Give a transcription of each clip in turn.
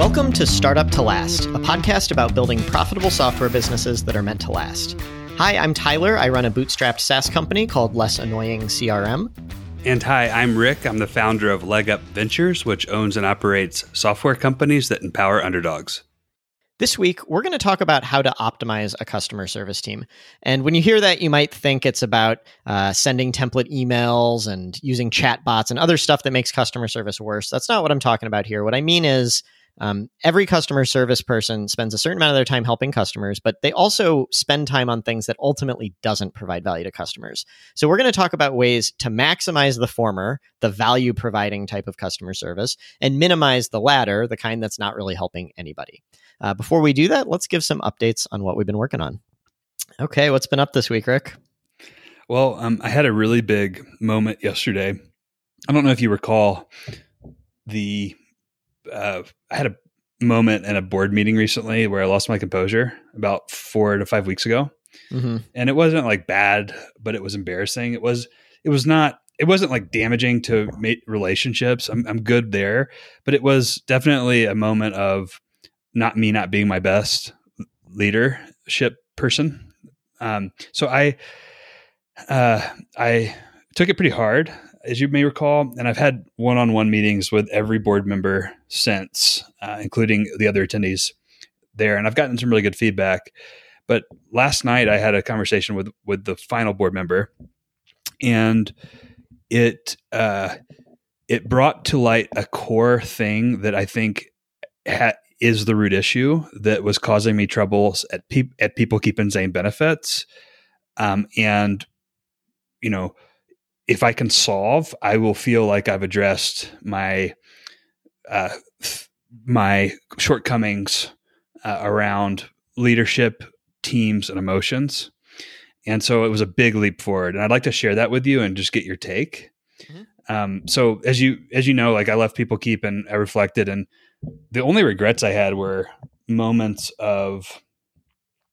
Welcome to Startup to Last, a podcast about building profitable software businesses that are meant to last. Hi, I'm Tyler. I run a bootstrapped SaaS company called Less Annoying CRM. And hi, I'm Rick. I'm the founder of Leg Up Ventures, which owns and operates software companies that empower underdogs. This week, we're going to talk about how to optimize a customer service team. And when you hear that, you might think it's about uh, sending template emails and using chatbots and other stuff that makes customer service worse. That's not what I'm talking about here. What I mean is, um, every customer service person spends a certain amount of their time helping customers, but they also spend time on things that ultimately doesn't provide value to customers. So we're going to talk about ways to maximize the former, the value providing type of customer service, and minimize the latter, the kind that's not really helping anybody. Uh, before we do that, let's give some updates on what we've been working on. Okay, what's been up this week, Rick? Well, um, I had a really big moment yesterday. I don't know if you recall the uh, I had a moment in a board meeting recently where I lost my composure about four to five weeks ago, mm-hmm. and it wasn't like bad, but it was embarrassing. It was it was not it wasn't like damaging to relationships. I'm I'm good there, but it was definitely a moment of not me not being my best leadership person. Um, so I uh, I took it pretty hard as you may recall, and I've had one on one meetings with every board member since, uh, including the other attendees there. And I've gotten some really good feedback. But last night I had a conversation with, with the final board member, and it, uh, it brought to light a core thing that I think ha- is the root issue that was causing me troubles at, pe- at PeopleKeep and Zane Benefits. Um, and, you know, if I can solve, I will feel like I've addressed my uh, my shortcomings uh, around leadership, teams, and emotions. And so it was a big leap forward, and I'd like to share that with you and just get your take. Mm-hmm. Um, so as you as you know, like I left PeopleKeep and I reflected, and the only regrets I had were moments of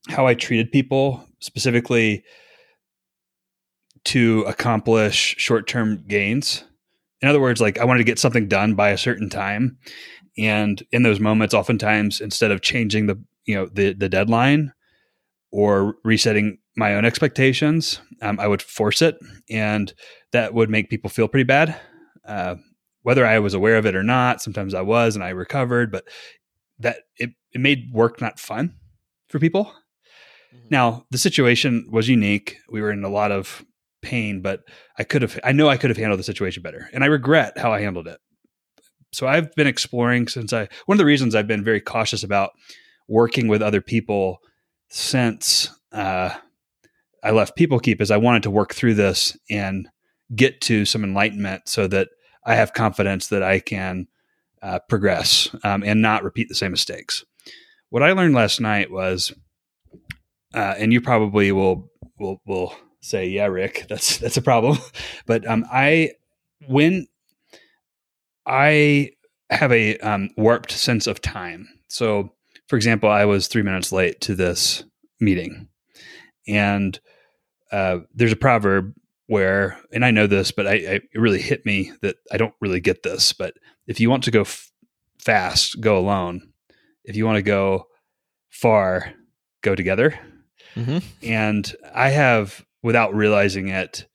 how I treated people, specifically to accomplish short term gains. In other words, like I wanted to get something done by a certain time. And in those moments, oftentimes instead of changing the you know the the deadline or resetting my own expectations, um, I would force it, and that would make people feel pretty bad. Uh, whether I was aware of it or not, sometimes I was, and I recovered, but that it, it made work not fun for people. Mm-hmm. Now the situation was unique. We were in a lot of pain, but I could have, I know I could have handled the situation better. And I regret how I handled it. So I've been exploring since I, one of the reasons I've been very cautious about working with other people since uh, I left PeopleKeep is I wanted to work through this and get to some enlightenment so that I have confidence that I can uh, progress um, and not repeat the same mistakes. What I learned last night was, uh, and you probably will will will say, "Yeah, Rick, that's that's a problem." but um, I when I have a um, warped sense of time. So, for example, I was three minutes late to this meeting, and uh, there's a proverb where, and I know this, but I, I, it really hit me that I don't really get this. But if you want to go f- fast, go alone. If you want to go far, go together. Mm-hmm. And I have without realizing it,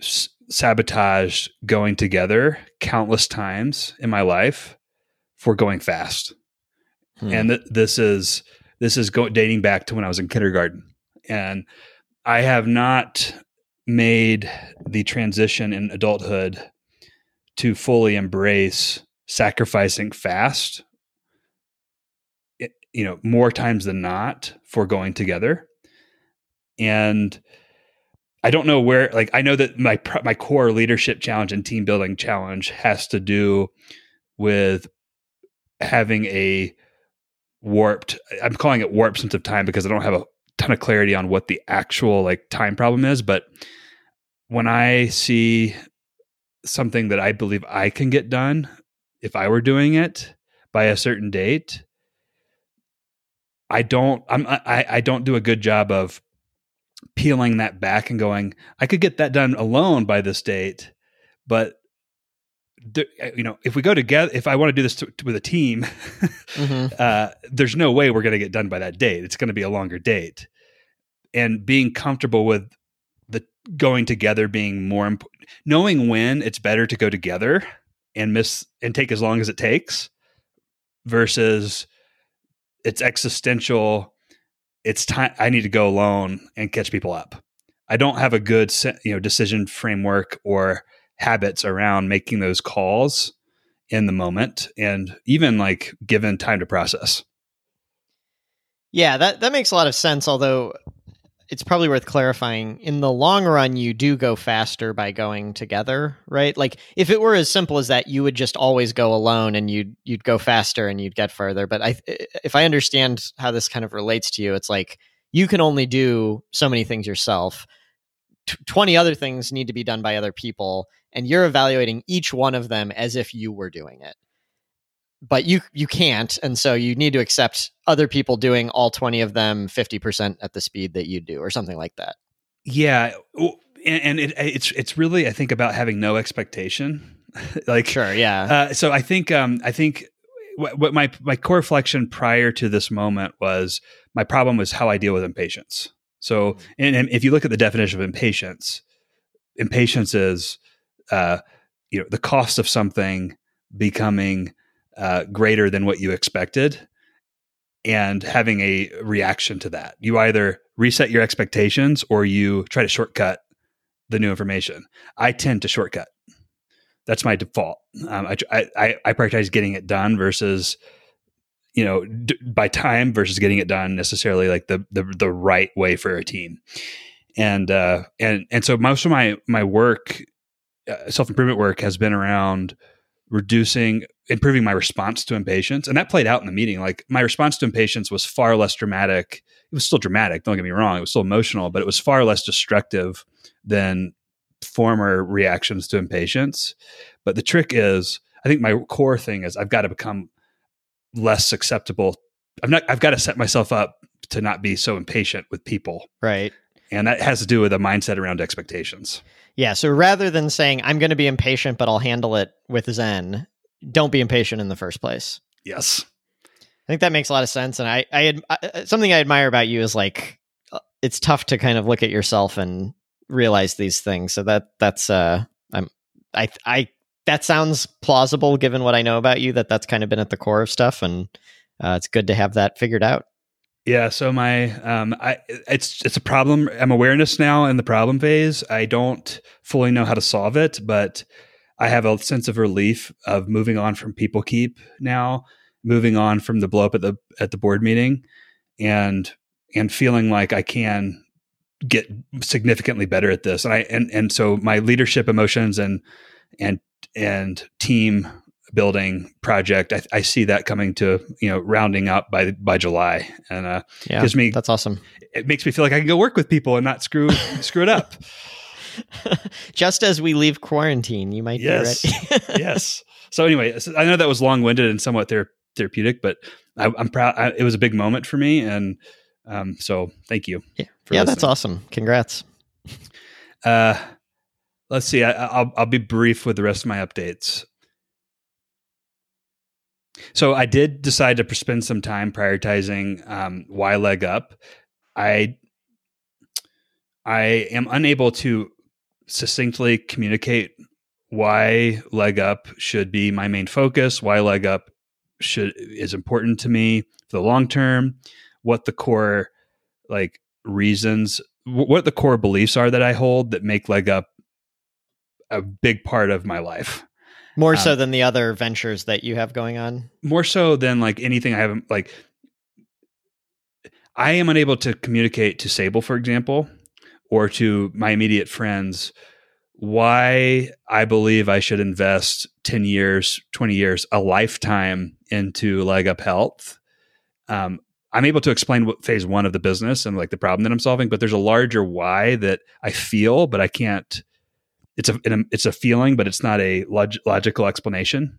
s- sabotaged going together countless times in my life for going fast. Hmm. And th- this is this is go- dating back to when I was in kindergarten, and I have not made the transition in adulthood to fully embrace sacrificing fast you know more times than not for going together and I don't know where like I know that my my core leadership challenge and team building challenge has to do with having a warped I'm calling it warped sense of time because I don't have a ton of clarity on what the actual like time problem is but when I see something that I believe I can get done if I were doing it by a certain date I don't I'm I, I don't do a good job of peeling that back and going, I could get that done alone by this date, but there, uh, you know, if we go together, if I want to do this to, to, with a team, mm-hmm. uh, there's no way we're going to get done by that date. It's going to be a longer date, and being comfortable with the going together being more important, knowing when it's better to go together and miss and take as long as it takes, versus it's existential. It's time. I need to go alone and catch people up. I don't have a good, you know, decision framework or habits around making those calls in the moment and even like given time to process. Yeah, that that makes a lot of sense although it's probably worth clarifying in the long run you do go faster by going together, right? Like if it were as simple as that you would just always go alone and you'd you'd go faster and you'd get further, but I if I understand how this kind of relates to you, it's like you can only do so many things yourself. 20 other things need to be done by other people and you're evaluating each one of them as if you were doing it but you you can't and so you need to accept other people doing all 20 of them 50% at the speed that you do or something like that. Yeah and, and it, it's it's really i think about having no expectation. Like sure yeah. uh, so i think um i think what, what my my core reflection prior to this moment was my problem was how i deal with impatience. So, mm-hmm. and, and if you look at the definition of impatience, impatience is, uh, you know, the cost of something becoming uh, greater than what you expected and having a reaction to that. You either reset your expectations or you try to shortcut the new information. I tend to shortcut. That's my default. Um, I, I, I prioritize getting it done versus you know d- by time versus getting it done necessarily like the the, the right way for a team and uh and and so most of my my work uh, self-improvement work has been around reducing improving my response to impatience and that played out in the meeting like my response to impatience was far less dramatic it was still dramatic don't get me wrong it was still emotional but it was far less destructive than former reactions to impatience but the trick is i think my core thing is i've got to become less susceptible. I'm not. I've got to set myself up to not be so impatient with people. Right. And that has to do with a mindset around expectations. Yeah. So rather than saying I'm going to be impatient, but I'll handle it with Zen, don't be impatient in the first place. Yes. I think that makes a lot of sense. And I, I, I something I admire about you is like uh, it's tough to kind of look at yourself and realize these things. So that that's uh, I'm I I that sounds plausible given what I know about you. That that's kind of been at the core of stuff, and uh, it's good to have that figured out. Yeah, so my um, I it's it's a problem. I'm awareness now in the problem phase. I don't fully know how to solve it, but I have a sense of relief of moving on from PeopleKeep now, moving on from the blow up at the at the board meeting, and and feeling like I can get significantly better at this. And I and and so my leadership emotions and and and team building project I, I, see that coming to you know rounding up by by july. And uh yeah, gives me that's awesome. it makes me feel like i can go work with people and not screw screw it up just as we leave quarantine you might yes. be ready yes so anyway i know that was long-winded and somewhat ther- therapeutic but I, am proud I, it was a big moment for me and um so thank you yeah, yeah that's awesome congrats uh let's see. I, will I'll be brief with the rest of my updates. So I did decide to spend some time prioritizing um, why leg up. I I am unable to succinctly communicate why leg up should be my main focus. Why leg up should is important to me for the long term. What the core like reasons, what the core beliefs are that I hold that make leg up a big part of my life. More um, so than the other ventures that you have going on? More so than like anything I haven't like I am unable to communicate to Sable, for example, or to my immediate friends why I believe I should invest 10 years, 20 years, a lifetime into leg up health. Um, I'm able to explain what phase one of the business and like the problem that I'm solving, but there's a larger why that I feel, but I can't it's a it's a feeling, but it's not a log- logical explanation.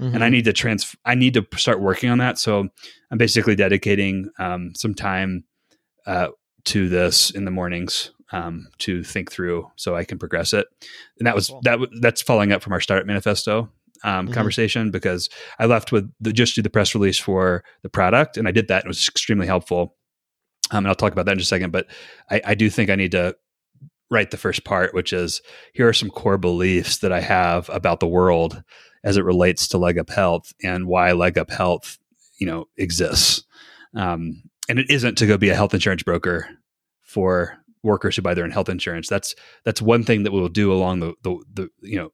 Mm-hmm. And I mm-hmm. need to trans I need to start working on that. So I'm basically dedicating um, some time uh, to this in the mornings um, to think through so I can progress it. And that was cool. that that's following up from our startup manifesto um, Mhm. conversation because I left with the, just do the press release for the product, and I did that. and It was extremely helpful. Um, and I'll talk about that in just a second. But I, I do think I need to write the first part, which is here are some core beliefs that I have about the world as it relates to leg up health and why leg up health, you know, exists. Um, and it isn't to go be a health insurance broker for workers who buy their own health insurance. That's that's one thing that we'll do along the the, the you know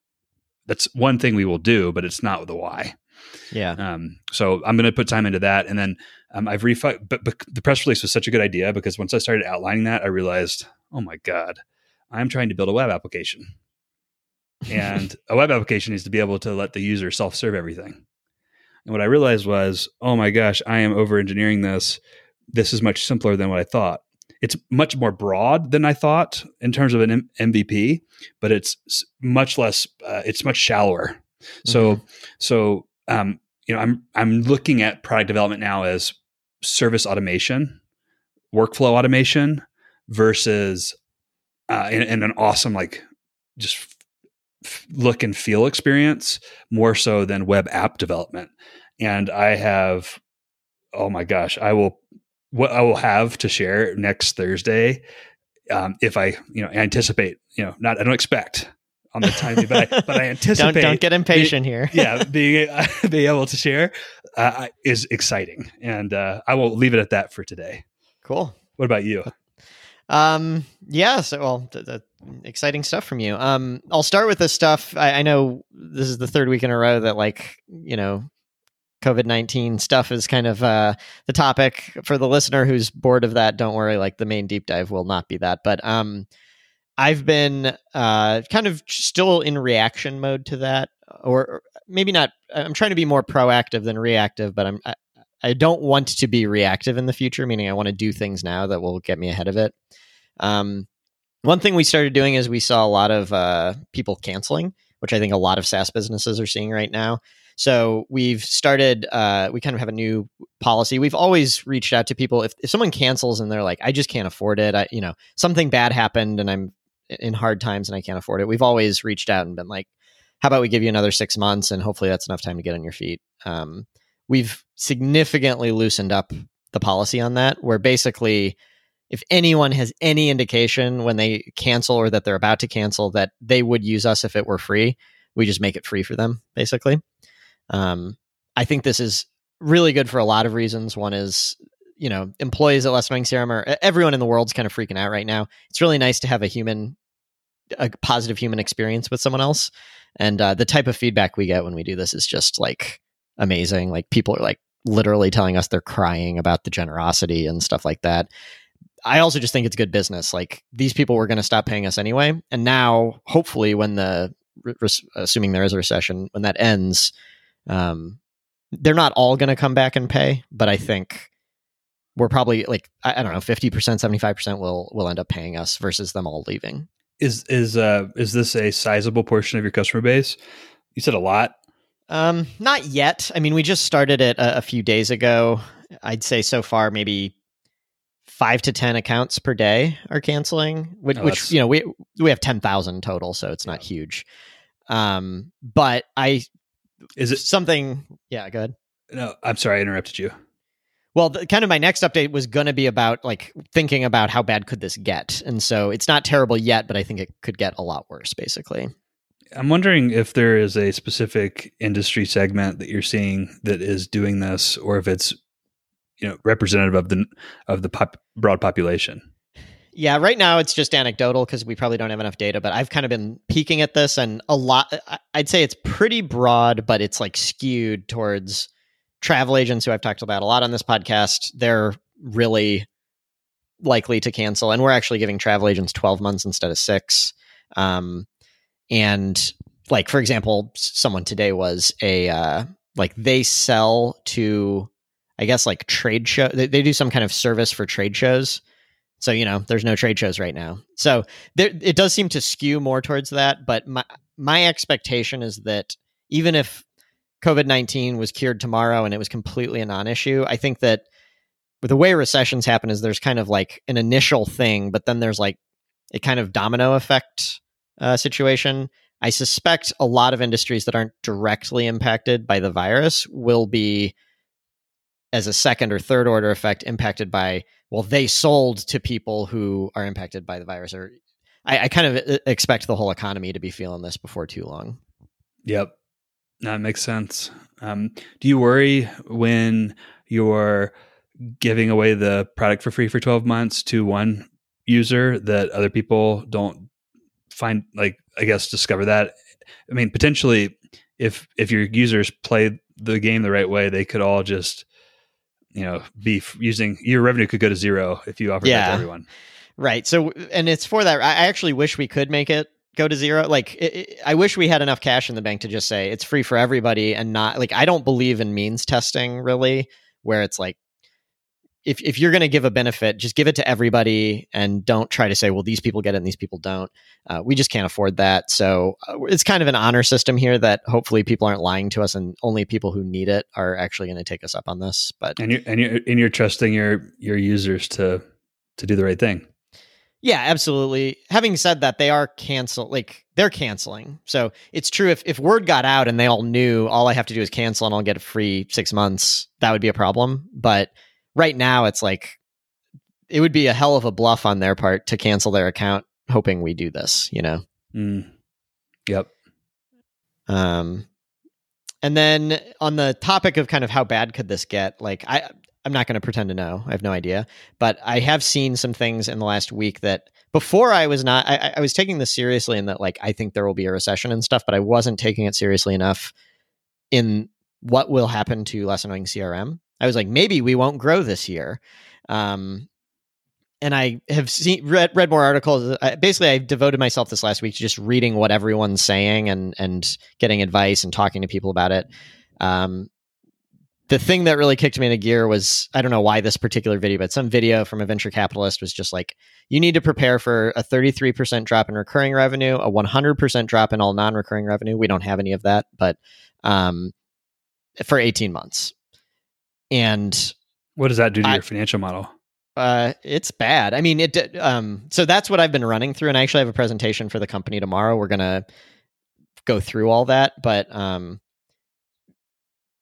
that's one thing we will do, but it's not the why. Yeah. Um, so I'm going to put time into that, and then um, I've refi- but, but the press release was such a good idea because once I started outlining that, I realized, oh my god, I'm trying to build a web application, and a web application needs to be able to let the user self-serve everything. And what I realized was, oh my gosh, I am over engineering this. This is much simpler than what I thought. It's much more broad than I thought in terms of an M- MVP, but it's much less. Uh, it's much shallower. So, so um, you know, I'm I'm looking at product development now as service automation, workflow automation versus uh, in, in an awesome like just f- look and feel experience more so than web app development. And I have, oh my gosh, I will what I will have to share next Thursday. Um, if I, you know, anticipate, you know, not I don't expect on the timing, but I, but I anticipate. don't don't get impatient here. yeah, being being able to share uh, is exciting, and uh, I will leave it at that for today. cool. What about you? Um, yeah, so well, th- th- exciting stuff from you. Um, I'll start with this stuff. I, I know this is the third week in a row that like you know, COVID nineteen stuff is kind of uh the topic for the listener who's bored of that. Don't worry, like the main deep dive will not be that, but um. I've been uh, kind of still in reaction mode to that, or, or maybe not. I'm trying to be more proactive than reactive, but I'm I, I don't want to be reactive in the future. Meaning, I want to do things now that will get me ahead of it. Um, one thing we started doing is we saw a lot of uh, people canceling, which I think a lot of SaaS businesses are seeing right now. So we've started. Uh, we kind of have a new policy. We've always reached out to people if, if someone cancels and they're like, "I just can't afford it," I, you know, something bad happened and I'm in hard times and I can't afford it. We've always reached out and been like, "How about we give you another six months and hopefully that's enough time to get on your feet." Um, we've significantly loosened up the policy on that, where basically if anyone has any indication when they cancel or that they're about to cancel that they would use us if it were free, we just make it free for them, basically. Um, I think this is really good for a lot of reasons. One is, you know, employees at Less Annoying CRM are everyone in the world's kind of freaking out right now. It's really nice to have a human, a positive human experience with someone else. And uh, the type of feedback we get when we do this is just like amazing. Like people are like literally telling us they're crying about the generosity and stuff like that. I also just think it's good business. Like these people were going to stop paying us anyway, and now hopefully, when the re- assuming there is a recession, when that ends, um, they're not all going to come back and pay, but I think we're probably like I, I don't know, fifty percent, seventy five percent will will end up paying us versus them all leaving. Is is uh is this a sizable portion of your customer base? You said a lot. Um, not yet. I mean, we just started it a, a few days ago. I'd say so far maybe five to ten accounts per day are canceling, which, Oh, which you know we we have ten thousand total, so it's not huge. Um, but I Is it? something? Yeah, go ahead. No, I'm sorry, I interrupted you. Well, the, kind of my next update was going to be about like thinking about how bad could this get, and so it's not terrible yet, but I think it could get a lot worse. Basically, I'm wondering if there is a specific industry segment that you're seeing that is doing this, or if it's you know representative of the of the pop, broad population. Yeah, right now it's just anecdotal because we probably don't have enough data, but I've kind of been peeking at this and a lot I- I'd say it's pretty broad, but it's like skewed towards travel agents who I've talked about a lot on this podcast. They're really likely to cancel and we're actually giving travel agents 12 months instead of 6. Um and like for example, someone today was a uh like they sell to I guess like trade show they, they do some kind of service for trade shows. So you know, there's no trade shows right now. So there, it does seem to skew more towards that. But my my expectation is that even if COVID nineteen was cured tomorrow and it was completely a non-issue, I think that the way recessions happen is there's kind of like an initial thing, but then there's like a kind of domino effect uh, situation. I suspect a lot of industries that aren't directly impacted by the virus will be, as a second or third order effect, impacted by, well, they sold to people who are impacted by the virus. Or I, I kind of uh, expect the whole economy to be feeling this before too long. Yep. That makes sense. Um, do you worry when you're giving away the product for free for 12 months to one user that other people don't find like i guess discover that i mean potentially if if your users play the game the right way they could all just you know be using your revenue could go to zero if you offer that to everyone Right. So, and it's for that. I I actually wish we could make it go to zero. Like, it, it- I wish we had enough cash in the bank to just say it's free for everybody and not like, I don't believe in means testing really, where it's like, if, if you're going to give a benefit, just give it to everybody and don't try to say, well, these people get it and these people don't. Uh, we just can't afford that. So uh, it's kind of an honor system here that hopefully people aren't lying to us and only people who need it are actually going to take us up on this. But and you're and you're and you're trusting your your users to to do the right thing Yeah, absolutely. Having said that, they are cancel like they're canceling. So it's true if if word got out and they all knew all I have to do is cancel and I'll get a free six months, that would be a problem. But right now it's like it would be a hell of a bluff on their part to cancel their account hoping we do this, you know. mm. yep Um, and then on the topic of kind of how bad could this get, like I, I'm not going to pretend to know. I have no idea, but I have seen some things in the last week that before I was not. I, I- I was taking this seriously in that like I think there will be a recession and stuff, but I wasn't taking it seriously enough in what will happen to less annoying CRM. I was like, maybe we won't grow this year. Um, and I have seen read read more articles. I, basically, I devoted myself this last week to just reading what everyone's saying and and getting advice and talking to people about it. Um, the thing that really kicked me into gear was I don't know why this particular video, but some video from a venture capitalist was just like, you need to prepare for a 33% drop in recurring revenue, a 100% drop in all non recurring revenue. We don't have any of that, but um, for 18 months. And what does that do to I- your financial model uh, it's bad. I mean, it. Um, so that's what I've been running through, and I actually have a presentation for the company tomorrow. We're gonna go through all that, but um,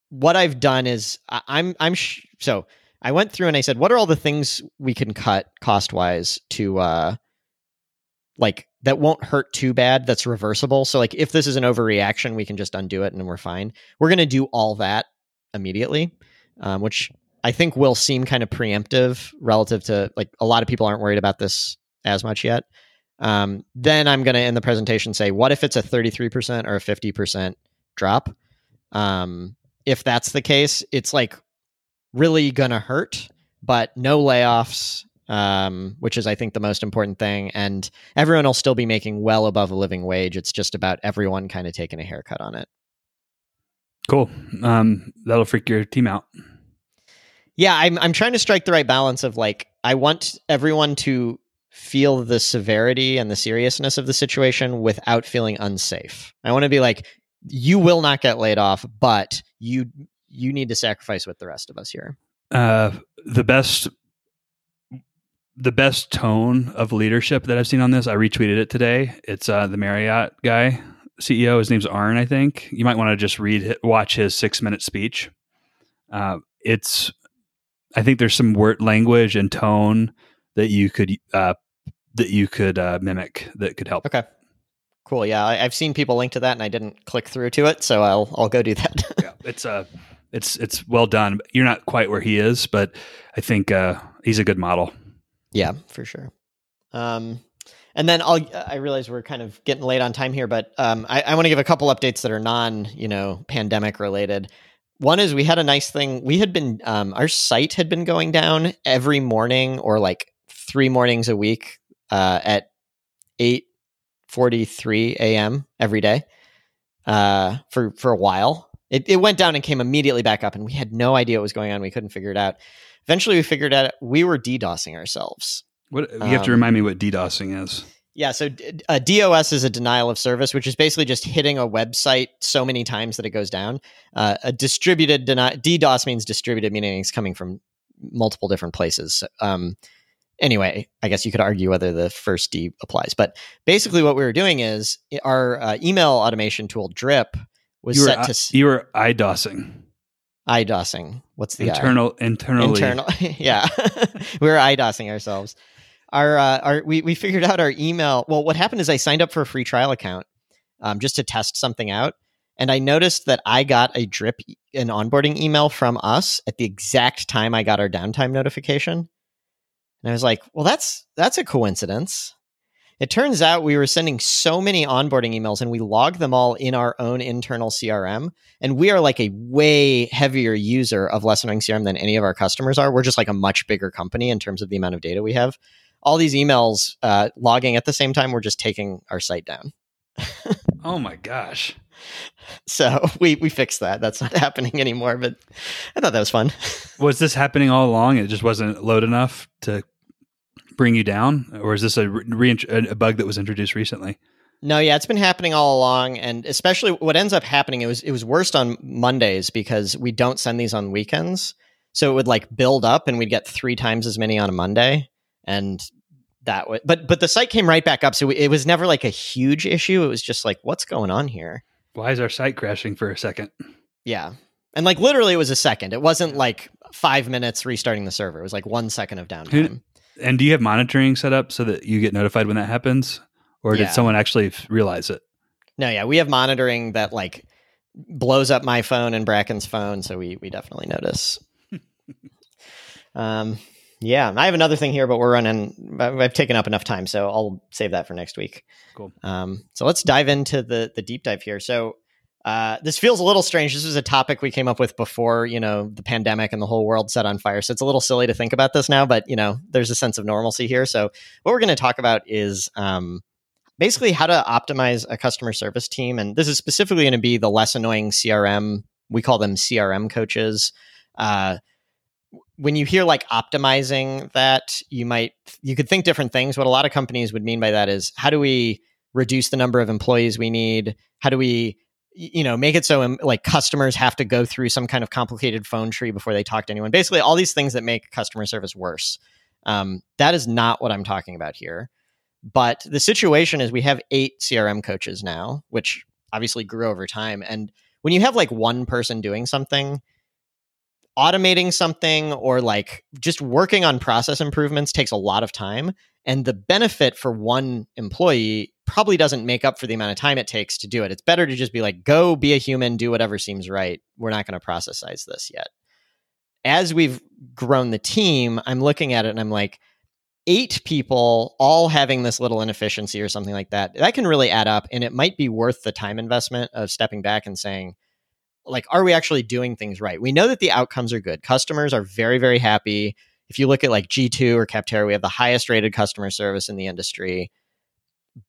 what I've done is I, I'm I'm sh- so I went through and I said, what are all the things we can cut cost wise to uh, like that won't hurt too bad. That's reversible. So like if this is an overreaction, we can just undo it and we're fine. We're gonna do all that immediately, um, which I think will seem kind of preemptive relative to like a lot of people aren't worried about this as much yet. Um, then I'm going to in the presentation say, what if it's a 33% or a 50% drop? Um, if that's the case, it's like really going to hurt, but no layoffs, um, which is, I think, the most important thing. And everyone will still be making well above a living wage. It's just about everyone kind of taking a haircut on it. Cool um that'll freak your team out yeah i'm i'm trying to strike the right balance of like i want everyone to feel the severity and the seriousness of the situation without feeling unsafe i want to be like you will not get laid off but you you need to sacrifice with the rest of us here uh, the best the best tone of leadership that I've seen on this. I retweeted it today. It's uh, the Marriott guy, CEO. His name's Arne, I think. You might want to just read, watch his six minute speech. Uh, it's, I think there's some word language and tone that you could uh, that you could uh, mimic that could help. okay cool yeah I, i've seen people link to that and i didn't click through to it so i'll i'll go do that yeah, it's uh, it's it's well done. You're not quite where he is, but I think uh, he's a good model. Yeah, for sure. Um, and then I'll, I realize we're kind of getting late on time here, but um, I, I want to give a couple updates that are non, you know, pandemic related. One is we had a nice thing. We had been, um, our site had been going down every morning or like three mornings a week uh, at eight forty three a.m. every day uh, for for a while. It, it went down and came immediately back up, and we had no idea what was going on. We couldn't figure it out. Eventually, we figured out we were DDoSing ourselves. What you have to Um, remind me what DDoSing is. Yeah, so a DOS is a denial of service, which is basically just hitting a website so many times that it goes down. Uh, a distributed deni- DDoS means distributed, meaning it's coming from multiple different places. Um, anyway, I guess you could argue whether the first D applies. But basically, what we were doing is our uh, email automation tool Drip was you set I- to you were IDOSing. IDOSing. What's the I? internal internally internal? yeah, we were IDOSing ourselves. Our uh, our we we figured out our email. Well, what happened is I signed up for a free trial account um, just to test something out, and I noticed that I got a drip an onboarding email from us at the exact time I got our downtime notification. And I was like, well, that's that's a coincidence. It turns out we were sending so many onboarding emails and we logged them all in our own internal CRM. And we are like a way heavier user of Less Annoying CRM than any of our customers are. We're just like a much bigger company in terms of the amount of data we have. All these emails uh, logging at the same time, we're just taking our site down. Oh my gosh. So we we fixed that. That's not happening anymore. But I thought that was fun. Was this happening all along? It just wasn't load enough to bring you down, or is this a, re- a bug that was introduced recently? No, yeah, it's been happening all along, and especially what ends up happening. It was it was worst on Mondays because we don't send these on weekends, so it would like build up, and we'd get three times as many on a Monday, and that would. But but the site came right back up, so it was never like a huge issue. It was just like, what's going on here? Why is our site crashing for a second? Yeah, and like literally, it was a second. It wasn't like five minutes restarting the server. It was like one second of downtime. And do you have monitoring set up so that you get notified when that happens, or Yeah. did someone actually realize it? No, yeah, we have monitoring that like blows up my phone and Bracken's phone, so we we definitely notice. um, yeah, I have another thing here, but we're running. I've taken up enough time, so I'll save that for next week. Cool. Um, so let's dive into the the deep dive here. So. Uh, this feels a little strange. This is a topic we came up with before, you know, the pandemic and the whole world set on fire. So it's a little silly to think about this now, but you know, there's a sense of normalcy here. So what we're going to talk about is um, basically how to optimize a customer service team. And this is specifically going to be the less annoying CRM. We call them CRM coaches. Uh, when you hear like optimizing that, you might, you could think different things. What a lot of companies would mean by that is how do we reduce the number of employees we need? How do we, you know, make it so um, like customers have to go through some kind of complicated phone tree before they talk to anyone? Basically, all these things that make customer service worse. Um, that is not what I'm talking about here. But the situation is we have eight CRM coaches now, which obviously grew over time. And when you have like one person doing something, automating something or like just working on process improvements takes a lot of time. And the benefit for one employee probably doesn't make up for the amount of time it takes to do it. It's better to just be like, go be a human, do whatever seems right. We're not going to processize this yet. As we've grown the team, I'm looking at it and I'm like, eight people all having this little inefficiency or something like that, that can really add up. And it might be worth the time investment of stepping back and saying, like, are we actually doing things right? We know that the outcomes are good. Customers are very, very happy. If you look at like G2 or Capterra, we have the highest rated customer service in the industry.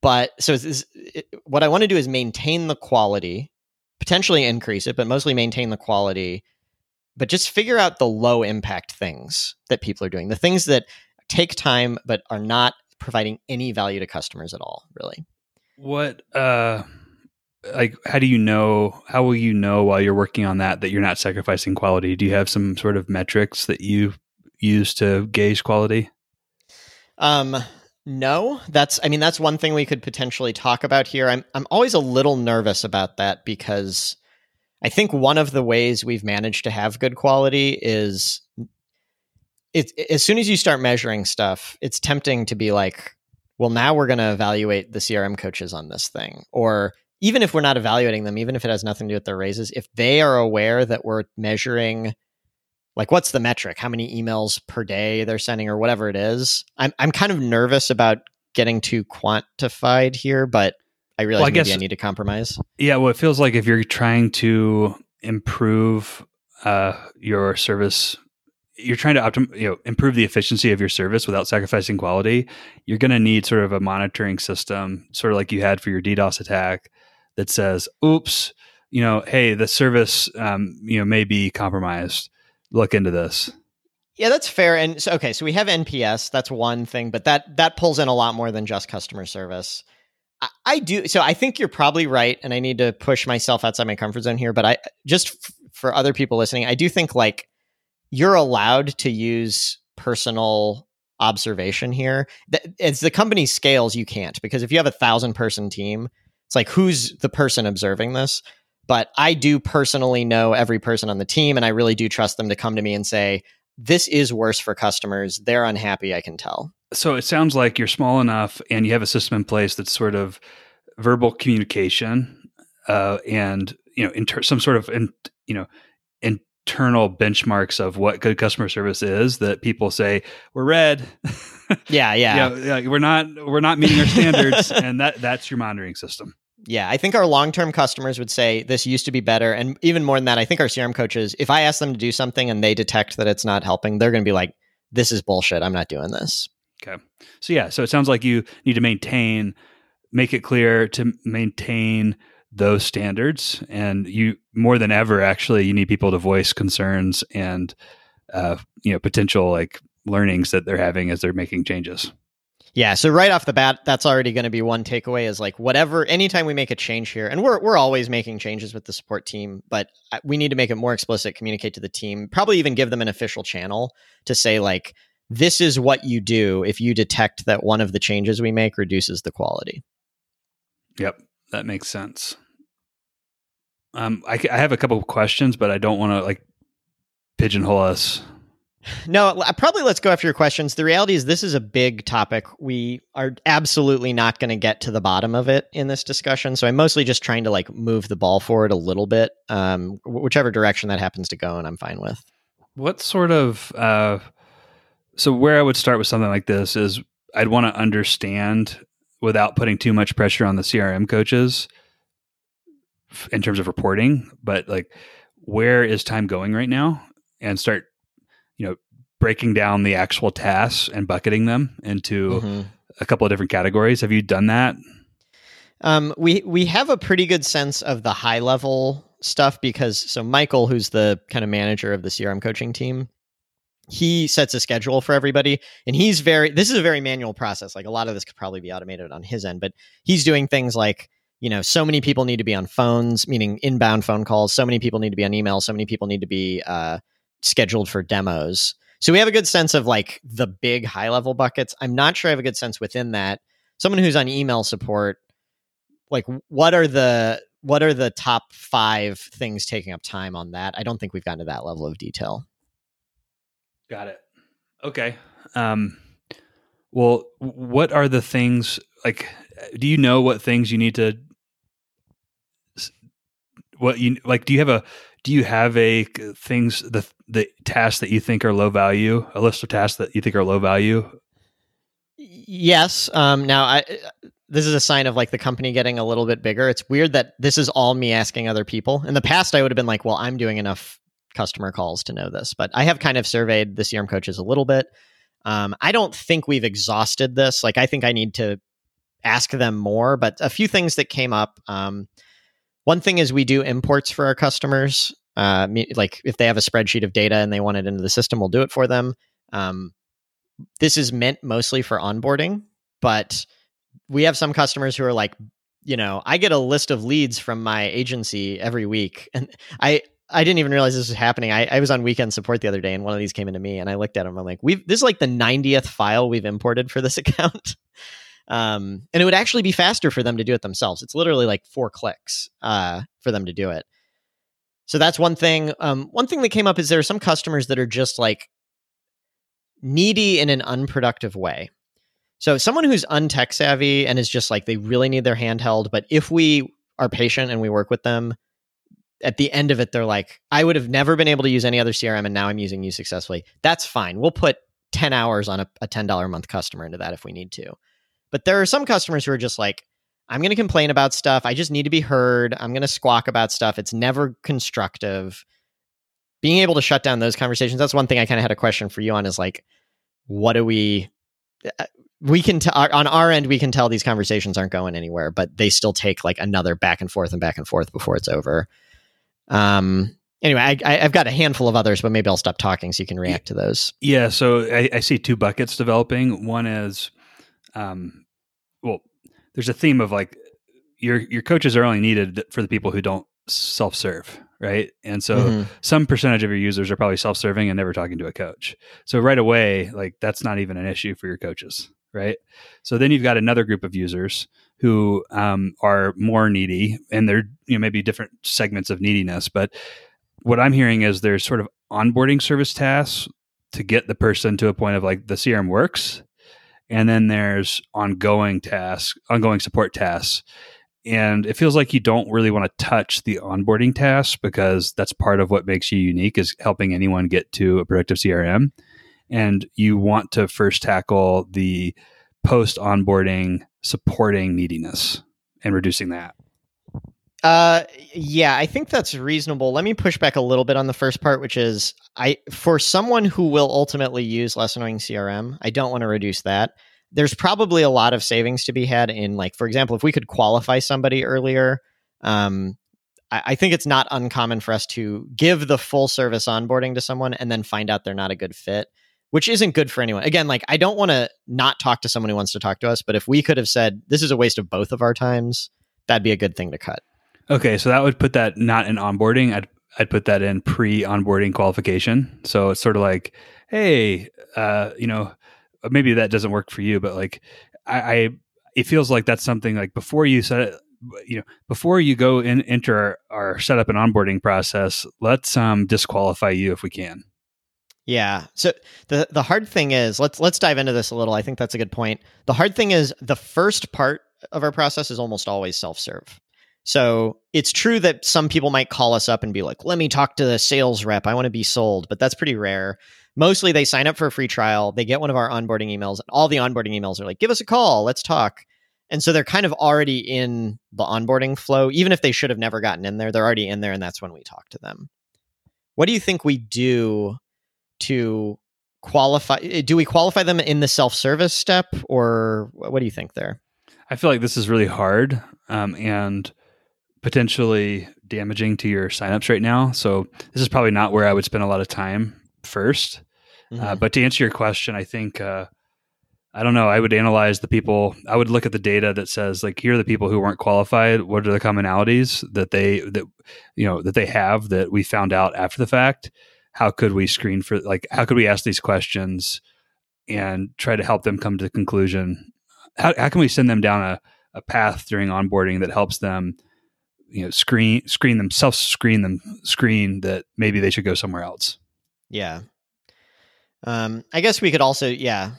But so it's, it, what I want to do is maintain the quality, potentially increase it, but mostly maintain the quality. But just figure out the low impact things that people are doing, the things that take time but are not providing any value to customers at all, really. What uh like how do you know how will you know while you're working on that that you're not sacrificing quality? Do you have some sort of metrics that you use to gauge quality? Um, no, that's I mean that's one thing we could potentially talk about here. I'm I'm always a little nervous about that because I think one of the ways we've managed to have good quality is it as soon as you start measuring stuff, it's tempting to be like, well, now we're going to evaluate the CRM coaches on this thing or even if we're not evaluating them, even if it has nothing to do with their raises, if they are aware that we're measuring like what's the metric how many emails per day they're sending or whatever it is i'm, I'm kind of nervous about getting too quantified here but i realize Well, I maybe guess- i need to compromise Yeah, well, it feels like if you're trying to improve uh, your service, you're trying to optim- you know, improve the efficiency of your service without sacrificing quality. You're going to need sort of a monitoring system, sort of like you had for your DDoS attack, that says, "Oops, you know, hey, the service, um, you know, may be compromised. Look into this." yeah that's fair and so okay so we have nps that's one thing but that that pulls in a lot more than just customer service I, I do so i think you're probably right and i need to push myself outside my comfort zone here but i just f- for other people listening i do think like you're allowed to use personal observation here. As the company scales, you can't because if you have a thousand person team, it's like who's the person observing this? But I do personally know every person on the team, and I really do trust them to come to me and say, "This is worse for customers. They're unhappy. I can tell." So it sounds like you're small enough, and you have a system in place that's sort of verbal communication, uh, and you know, inter- some sort of in, you know, internal benchmarks of what good customer service is that people say we're red. Yeah, yeah. you know, we're not we're not meeting our standards, and that that's your monitoring system. Yeah, I think our long term customers would say this used to be better. And even more than that, I think our CRM coaches, if I ask them to do something and they detect that it's not helping, they're going to be like, this is bullshit. I'm not doing this. Okay. So, yeah, so it sounds like you need to maintain, make it clear to maintain those standards. And you, more than ever, actually, you need people to voice concerns and, uh, you know, potential like learnings that they're having as they're making changes. Yeah, so right off the bat, that's already going to be one takeaway is like whatever anytime we make a change here, and we're we're always making changes with the support team, but we need to make it more explicit, communicate to the team, probably even give them an official channel to say like this is what you do if you detect that one of the changes we make reduces the quality. Yep, that makes sense. Um, I, I have a couple of questions, but I don't want to like pigeonhole us no, probably let's go after your questions. The reality is, this is a big topic. We are absolutely not going to get to the bottom of it in this discussion. So I'm mostly just trying to like move the ball forward a little bit, um, whichever direction that happens to go, and I'm fine with. What sort of uh, so where I would start with something like this is I'd want to understand without putting too much pressure on the CRM coaches in terms of reporting, but like where is time going right now, and start you know breaking down the actual tasks and bucketing them into mm-hmm. a couple of different categories. Have you done that? Um, we we have a pretty good sense of the high level stuff because so Michael, who's the kind of manager of the CRM coaching team, he sets a schedule for everybody, and he's very. This is a very manual process. Like a lot of this could probably be automated on his end, but he's doing things like you know, so many people need to be on phones, meaning inbound phone calls. So many people need to be on email. So many people need to be uh, scheduled for demos. So we have a good sense of like the big high level buckets. I'm not sure I have a good sense within that. Someone who's on email support, like what are the what are the top five things taking up time on that? I don't think we've gotten to that level of detail. Got it. Okay. Um, well, what are the things like? Do you know what things you need to? What you like? Do you have a do you have a things the the tasks that you think are low value a list of tasks that you think are low value? Yes um, now i this is a sign of like the company getting a little bit bigger. It's weird that this is all me asking other people. In the past i would have been like well i'm doing enough customer calls to know this but i have kind of surveyed the crm coaches a little bit. Um, i don't think we've exhausted this. Like i think i need to ask them more but a few things that came up um, one thing is we do imports for our customers. Uh, like if they have a spreadsheet of data and they want it into the system, we'll do it for them. Um, this is meant mostly for onboarding, but we have some customers who are like, you know, I get a list of leads from my agency every week, and I I didn't even realize this was happening. I, I was on weekend support the other day, and one of these came into me, and I looked at them. I'm like, we've this is like the 90th file we've imported for this account. Um, and it would actually be faster for them to do it themselves. It's literally like four clicks uh, for them to do it. So that's one thing. Um, one thing that came up is there are some customers that are just like needy in an unproductive way. So someone who's untech savvy and is just like they really need their handheld, but if we are patient and we work with them, at the end of it, they're like, I would have never been able to use any other CRM and now I'm using you successfully. That's fine. We'll put 10 hours on a, a $10 a month customer into that if we need to. But there are some customers who are just like, I'm going to complain about stuff. I just need to be heard. I'm going to squawk about stuff. It's never constructive. Being able to shut down those conversations, that's one thing I kind of had a question for you on is like, what do we, uh, we can, t- on our end, we can tell these conversations aren't going anywhere, but they still take like another back and forth and back and forth before it's over. Um, anyway, I, I, have got a handful of others, but maybe I'll stop talking so you can react to those. Yeah. So I, I see two buckets developing. One is, um, well, there's a theme of like your your coaches are only needed for the people who don't self serve, right? And so mm-hmm. some percentage of your users are probably self-serving and never talking to a coach. So right away, like that's not even an issue for your coaches, right? So then you've got another group of users who um, are more needy, and they're you know maybe different segments of neediness. But what I'm hearing is there's sort of onboarding service tasks to get the person to a point of like the CRM works, and then there's ongoing tasks, ongoing support tasks. And it feels like you don't really want to touch the onboarding tasks because that's part of what makes you unique is helping anyone get to a productive crm and you want to first tackle the post onboarding supporting neediness and reducing that uh yeah i think that's reasonable. Let me push back a little bit on the first part which is i for someone who will ultimately use less annoying crm i don't want to reduce that. There's probably a lot of savings to be had in like for example if we could qualify somebody earlier um, I, I, think it's not uncommon for us to give the full service onboarding to someone and then find out they're not a good fit which isn't good for anyone. Again like i don't want to not talk to someone who wants to talk to us but if we could have said this is a waste of both of our times that'd be a good thing to cut okay so that would put that not in onboarding i'd I'd put that in pre onboarding qualification. So it's sort of like, hey, uh, you know, maybe that doesn't work for you, but like I, I it feels like that's something like before you set it, you know, before you go in enter our, our setup and onboarding process, let's um disqualify you if we can. Yeah. So the the hard thing is let's let's dive into this a little. I think that's a good point. The hard thing is the first part of our process is almost always self-serve. So it's true that some people might call us up and be like, "Let me talk to the sales rep. I want to be sold," but that's pretty rare mostly they sign up for a free trial, they get one of our onboarding emails, and all the onboarding emails are like, give us a call, let's talk. And so they're kind of already in the onboarding flow. Even if they should have never gotten in there, they're already in there, and that's when we talk to them. What do you think we do to qualify? Eh, do we qualify them in the self service step, or what do you think there? I feel like this is really hard um, and potentially damaging to your signups right now. So this is probably not where I would spend a lot of time first. Uh, mm-hmm. Uh, but to answer your question, I think uh, I don't know. I would analyze the people. I would look at the data that says like here are the people who weren't qualified. What are the commonalities that they that you know that they have that we found out after the fact? How could we screen for like how could we ask these questions and try to help them come to the conclusion? How how can we send them down a, a path during onboarding that helps them you know screen screen themselves screen them screen that maybe they should go somewhere else yeah. Um, I guess we could also, yeah.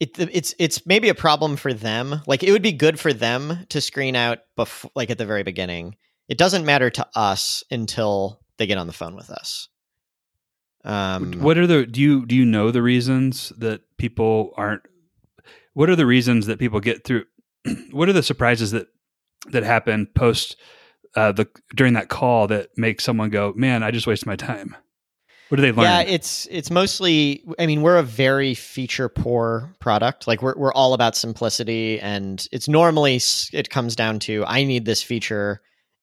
It, it's it's maybe a problem for them. Like it would be good for them to screen out before, like at the very beginning. It doesn't matter to us until they get on the phone with us. Um, what are the do you do you know the reasons that people aren't? What are the reasons that people get through? what are the surprises that that happen post uh, the during that call that make someone go, "Man, I just wasted my time." What do they learn? Yeah, it's it's mostly. I mean, we're a very feature poor product. Like we're we're all about simplicity, and it's normally it comes down to I need this feature,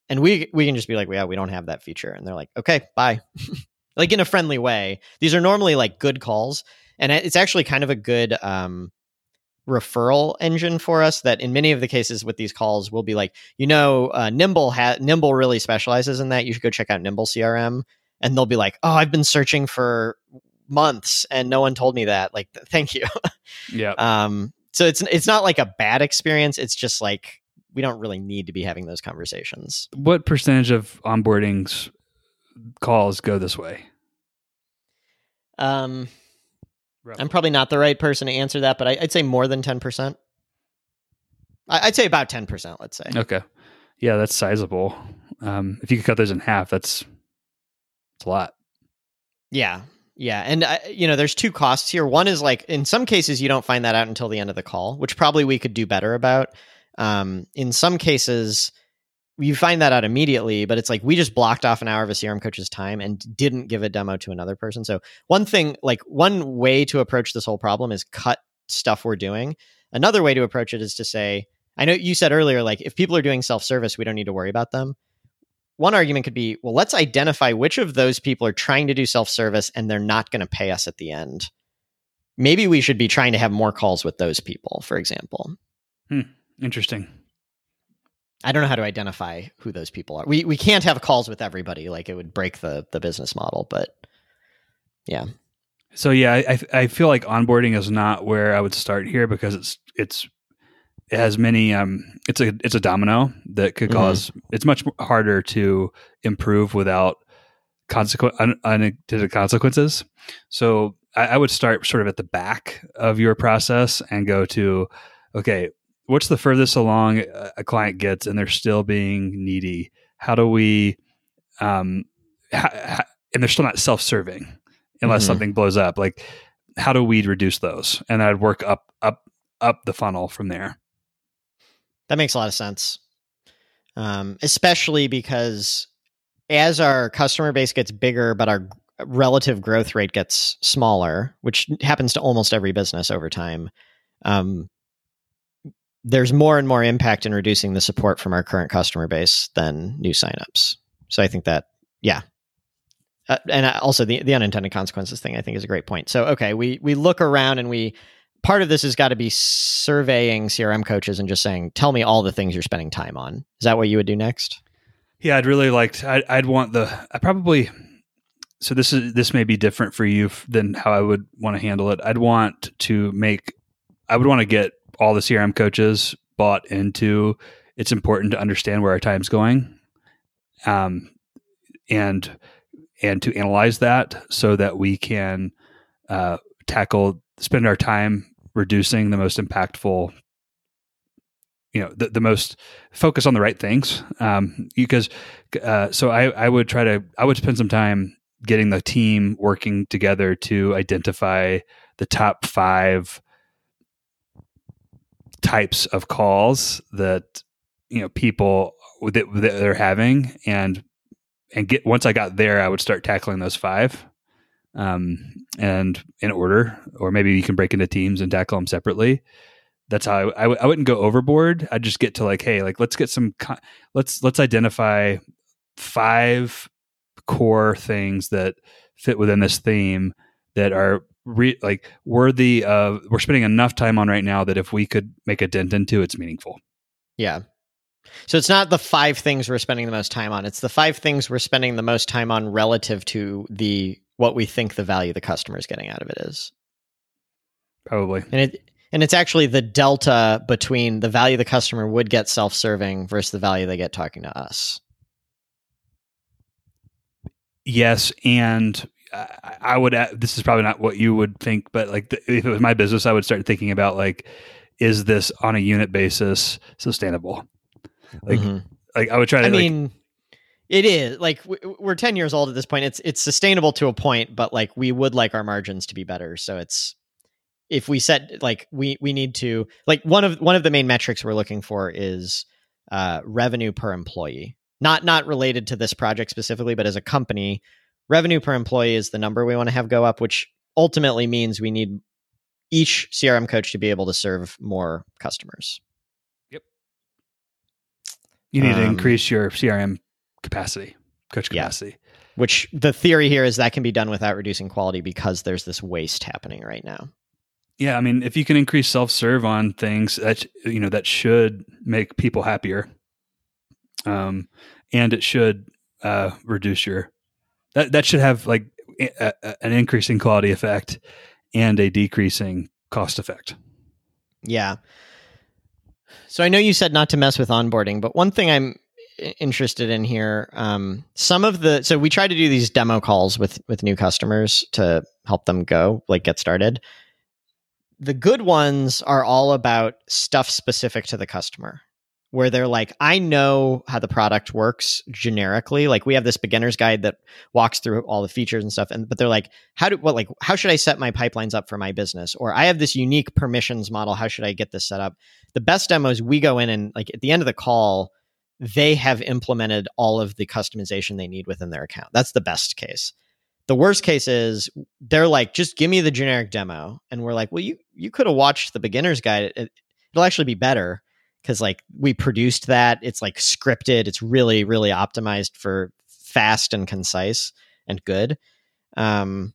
and we we can just be like, yeah, we don't have that feature, and they're like, okay, bye, like in a friendly way. These are normally like good calls, and it's actually kind of a good um, referral engine for us. That in many of the cases with these calls, we'll be like, you know, uh, Nimble ha- Nimble really specializes in that. You should go check out Nimble CRM and they'll be like, "Oh, I've been searching for months and no one told me that." Like, thank you. yeah. Um. So it's it's not like a bad experience. It's just like we don't really need to be having those conversations. What percentage of onboardings calls go this way? Um, Roughly. I'm probably not the right person to answer that, but I, would say more than ten percent. I'd say about ten percent. Let's say. Okay. Yeah, that's sizable. Um, if you could cut those in half, that's it's a lot. Yeah. Yeah. And, uh, you know, there's two costs here. One is like, in some cases, you don't find that out until the end of the call, which probably we could do better about. Um, in some cases, you find that out immediately, but it's like we just blocked off an hour of a CRM coach's time and didn't give a demo to another person. So, one thing, like, one way to approach this whole problem is cut stuff we're doing. Another way to approach it is to say, I know you said earlier, like, if people are doing self service, we don't need to worry about them one argument could be well let's identify which of those people are trying to do self-service and they're not going to pay us at the end maybe we should be trying to have more calls with those people for example hmm. interesting I don't know how to identify who those people are. We we can't have calls with everybody, like it would break the the business model. But yeah. So yeah, I I feel like onboarding is not where I would start here because it's it's it has many um it's a it's a domino that could mm-hmm. cause mm-hmm. it's much harder to improve without consequent un, unintended consequences. So I, I would start sort of at the back of your process and go to okay, what's the furthest along a client gets and they're still being needy? How do we, um, ha, and they're still not self-serving unless mm-hmm. something blows up. Like, how do we reduce those? And I'd work up, up, up the funnel from there. That makes a lot of sense. Um, especially because as our customer base gets bigger, but our relative growth rate gets smaller, which happens to almost every business over time. Um, there's more and more impact in reducing the support from our current customer base than new signups. So I think that, yeah. Uh, and also the, the unintended consequences thing, I think is a great point. So, okay, we, we look around and we, part of this has got to be surveying CRM coaches and just saying, tell me all the things you're spending time on. Is that what you would do next? Yeah, I'd really like, I'd, I'd want the, I probably, so this is, this may be different for you than how I would want to handle it. I'd want to make, I would want to get all the CRM coaches bought into it's important to understand where our time's going, um, and and to analyze that so that we can uh, tackle spend our time reducing the most impactful you know the, the most focus on the right things. Um, because uh, so I, I would try to i would spend some time getting the team working together to identify the top five types of calls that you know people that, that they're having and and get once I got there, I would start tackling those five, um, and in order, or maybe you can break into teams and tackle them separately. That's how I I, w- I wouldn't go overboard. I'd just get to like, hey, like let's get some, let's let's identify five core things that fit within this theme that are re- like worthy of uh, we're spending enough time on right now that if we could make a dent into it's meaningful. Yeah. So it's not the five things we're spending the most time on. It's the five things we're spending the most time on relative to the what we think the value the customer is getting out of it is. Probably. And it and it's actually the delta between the value the customer would get self-serving versus the value they get talking to us. Yes and I would. This is probably not what you would think, but like the, if it was my business, I would start thinking about like, is this on a unit basis sustainable? Like, mm-hmm. like I would try to. I like, mean, it is like we're ten years old at this point. It's it's sustainable to a point, but like we would like our margins to be better. So it's if we set like we we need to like one of one of the main metrics we're looking for is uh, revenue per employee. Not not related to this project specifically, but as a company revenue per employee is the number we want to have go up, which ultimately means we need each CRM coach to be able to serve more customers. Yep. You need um, to increase your CRM capacity, coach capacity. Yeah. Which the theory here is that can be done without reducing quality because there's this waste happening right now. Yeah, I mean, if you can increase self-serve on things that you know that should make people happier, um, and it should uh, reduce your that that should have like a, a, an increasing quality effect and a decreasing cost effect. Yeah. So I know you said not to mess with onboarding, but one thing I'm interested in here, um, some of the so we try to do these demo calls with with new customers to help them go like get started. The good ones are all about stuff specific to the customer where they're like, I know how the product works generically. Like we have this beginner's guide that walks through all the features and stuff. And but they're like, how do what like how should I set my pipelines up for my business? Or I have this unique permissions model. How should I get this set up? The best demos we go in and like at the end of the call, they have implemented all of the customization they need within their account. That's the best case. The worst case is they're like, just give me the generic demo. And we're like, well, you you could have watched the beginner's guide. It, it'll actually be better because like we produced that. It's like scripted. It's really really optimized for fast and concise and good. Um,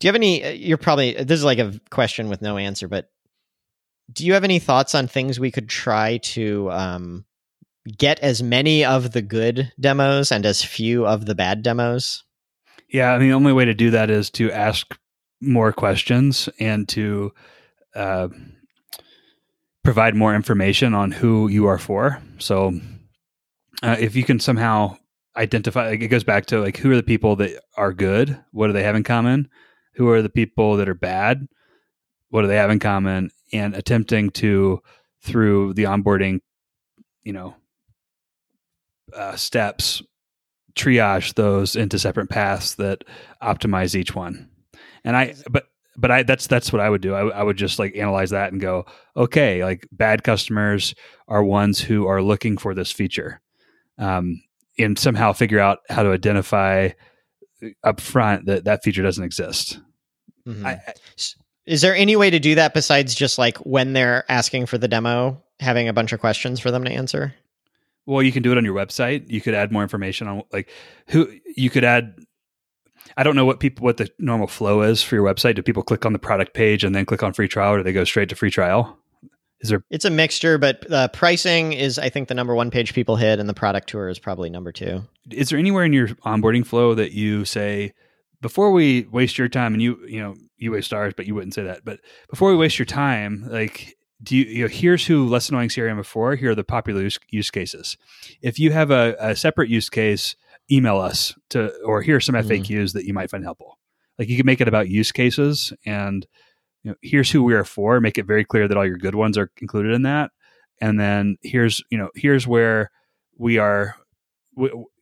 do you have any? Uh, you're probably this is like a question with no answer, but do you have any thoughts on things we could try to um, get as many of the good demos and as few of the bad demos? Yeah, I mean, the only way to do that is to ask more questions and to uh, provide more information on who you are for. So, uh, if you can somehow identify, like it goes back to like who are the people that are good? What do they have in common? Who are the people that are bad? What do they have in common? And attempting to through the onboarding, you know, uh, steps triage those into separate paths that optimize each one. And I, but but I that's that's what I would do. I, I would just like analyze that and go, okay, like bad customers are ones who are looking for this feature, um, and somehow figure out how to identify up front that that feature doesn't exist. Mm-hmm. I, I, Is there any way to do that besides just like when they're asking for the demo, having a bunch of questions for them to answer? Well, you can do it on your website. You could add more information on like who you could add. I don't know what people what the normal flow is for your website. Do people click on the product page and then click on free trial, or do they go straight to free trial? Is there? It's a mixture, but uh, pricing is I think the number one page people hit, and the product tour is probably number two. Is there anywhere in your onboarding flow that you say before we waste your time, and you you know you waste ours, but you wouldn't say that, but before we waste your time, like do you, you know, here's who less annoying CRM before. Here are the popular use, use cases. If you have a, a, separate use case, email us to, or here are some mm-hmm. FAQs that you might find helpful. Like you can make it about use cases and you know, here's who we are for. Make it very clear that all your good ones are included in that. And then here's, you know, here's where we are.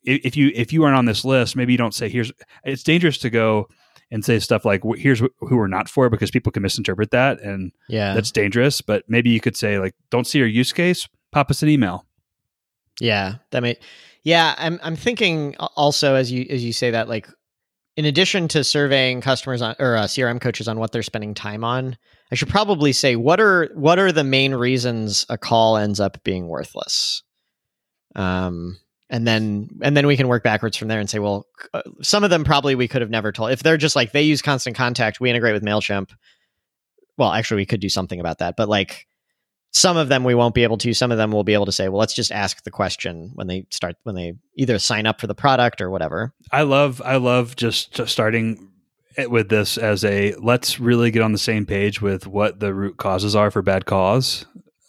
If you, if you aren't on this list, maybe you don't say here's, it's dangerous to go, and say stuff like here's who we're not for because people can misinterpret that and yeah that's dangerous but maybe you could say like don't see your use case pop us an email yeah that may yeah i'm i'm thinking also as you as you say that like in addition to surveying customers on or uh, crm coaches on what they're spending time on i should probably say what are what are the main reasons a call ends up being worthless? Um and then and then we can work backwards from there and say well uh, some of them probably we could have never told if they're just like they use constant contact we integrate with mailchimp. Well actually we could do something about that but like some of them we won't be able to some of them we'll be able to say well let's just ask the question when they start when they either sign up for the product or whatever i love i love just starting with this as a let's really get on the same page with what the root causes are for bad cause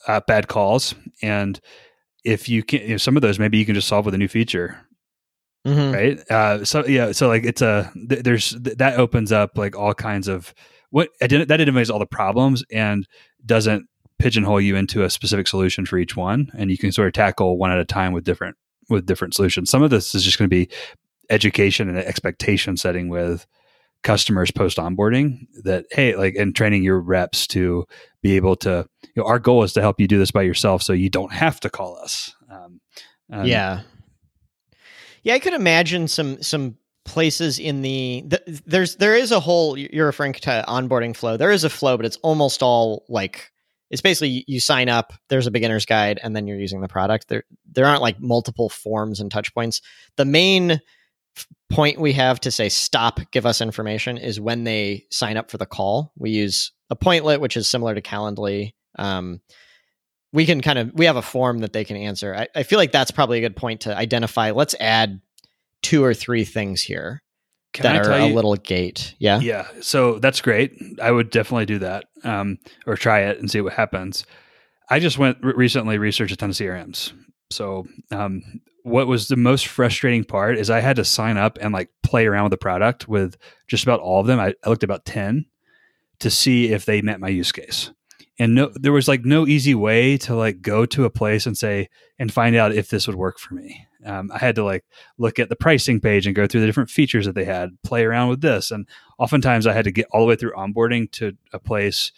uh, bad calls and if you can, you know, some of those maybe you can just solve with a new feature. Mm-hmm. Right. Uh, so yeah. So like it's a th- there's th- that opens up like all kinds of what that identifies all the problems and doesn't pigeonhole you into a specific solution for each one, and you can sort of tackle one at a time with different with different solutions. Some of this is just going to be education and expectation setting with customers post onboarding that hey like and training your reps to be able to you know our goal is to help you do this by yourself so you don't have to call us. Um, um, yeah. Yeah i could imagine some some places in the, the there's there is a whole you're referring to onboarding flow. There is a flow but it's almost all like it's basically you sign up there's a beginner's guide and then you're using the product. There there aren't like multiple forms and touch points. The main point we have to say stop give us information is when they sign up for the call. We use Appointlet which is similar to calendly. Um, we can kind of we have a form that they can answer. I, I, feel like that's probably a good point to identify. Let's add two or three things here can that I are a you, little gate yeah yeah so that's great i would definitely do that um, or try it and see what happens i just went re- recently researched a ton of crms so um, what was the most frustrating part is I had to sign up and like play around with the product with just about all of them. I, I looked about 10 to see if they met my use case. And no, there was like no easy way to like go to a place and say, and find out if this would work for me. Um, I had to like look at the pricing page and go through the different features that they had, play around with this. And oftentimes I had to get all the way through onboarding to a place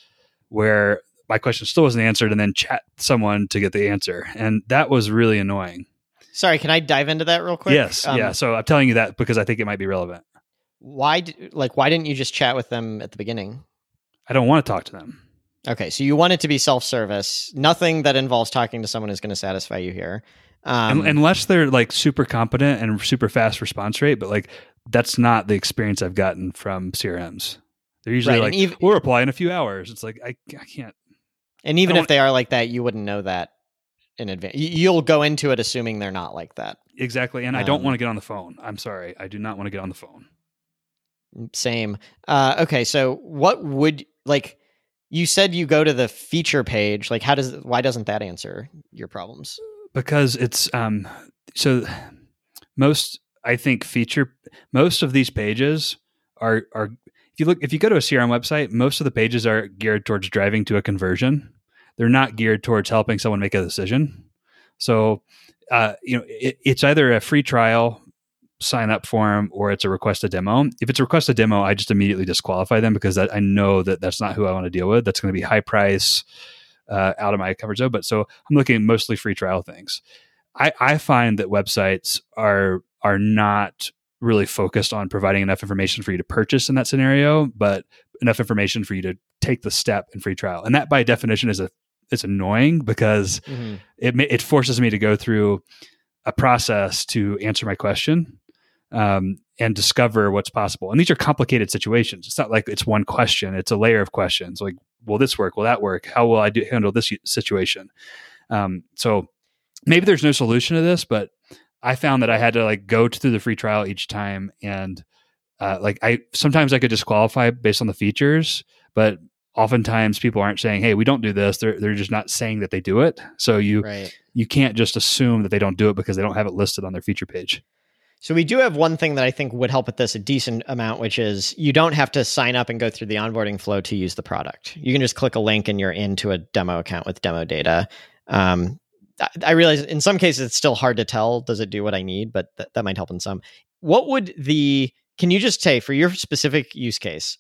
where my question still wasn't answered and then chat someone to get the answer. And that was really annoying. Sorry, can I dive into that real quick? Yes, um, yeah. So I'm telling you that because I think it might be relevant. Why, like, why didn't you just chat with them at the beginning? I don't want to talk to them. Okay, so you want it to be self-service. Nothing that involves talking to someone is going to satisfy you here, um, unless they're like super competent and super fast response rate. But like, that's not the experience I've gotten from CRMs. They're usually right, like, "We'll reply in a few hours." It's like I, I can't. And even if they are like that, you wouldn't know that in advance. You'll go into it assuming they're not like that. Exactly. And I don't Um, want to get on the phone. I'm sorry. I do not want to get on the phone. Same. Uh, okay, so what would like? You said you go to the feature page. Like, how does why doesn't that answer your problems? Because it's um so most i think feature most of these pages are are if you look if you go to a crm website most of the pages are geared towards driving to a conversion. They're not geared towards helping someone make a decision. So uh, you know it, it's either a free trial sign up form or it's a request a demo. If it's a request a demo i just immediately disqualify them because that, i know that that's not who i want to deal with. That's going to be high price uh, out of my comfort zone. But so I'm looking at mostly free trial things. I, I find that websites are are not really focused on providing enough information for you to purchase in that scenario, but enough information for you to take the step in free trial. And that by definition is a it's annoying because it it forces me to go through a process to answer my question um, and discover what's possible. And these are complicated situations. It's not like it's one question; it's a layer of questions. Like, will this work? Will that work? How will I do, handle this situation? Um, so maybe there's no solution to this, but I found that I had to like go through the free trial each time, and uh, like I sometimes I could disqualify based on the features, but oftentimes people aren't saying, "Hey, we don't do this." They're they're just not saying that they do it. So you Right. you can't just assume that they don't do it because they don't have it listed on their feature page. So we do have one thing that I think would help with this a decent amount, which is you don't have to sign up and go through the onboarding flow to use the product. You can just click a link and you're into a demo account with demo data. Um, I- realize in some cases it's still hard to tell. Does it do what I need? But th- that might help in some. What would the? Can you just say for your specific use case,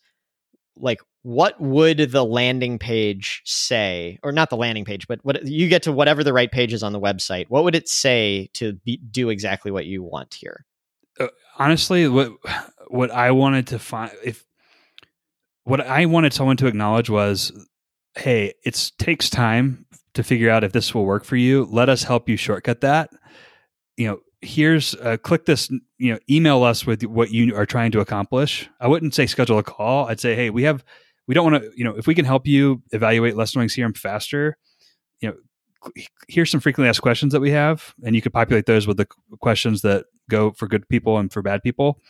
like what would the landing page say, or not the landing page, but what you get to whatever the right page is on the website? What would it say to be, do exactly what you want here? honestly what what i wanted to find if what i wanted someone to acknowledge was hey it takes time to figure out if this will work for you. Let us help you shortcut that. You know here's uh, click this you know email us with what you are trying to accomplish. I wouldn't say schedule a call. I'd say hey we have we don't want to you know if we can help you evaluate less annoying crm faster you know here's some frequently asked questions that we have and you could populate those with the questions that go for good people and for bad people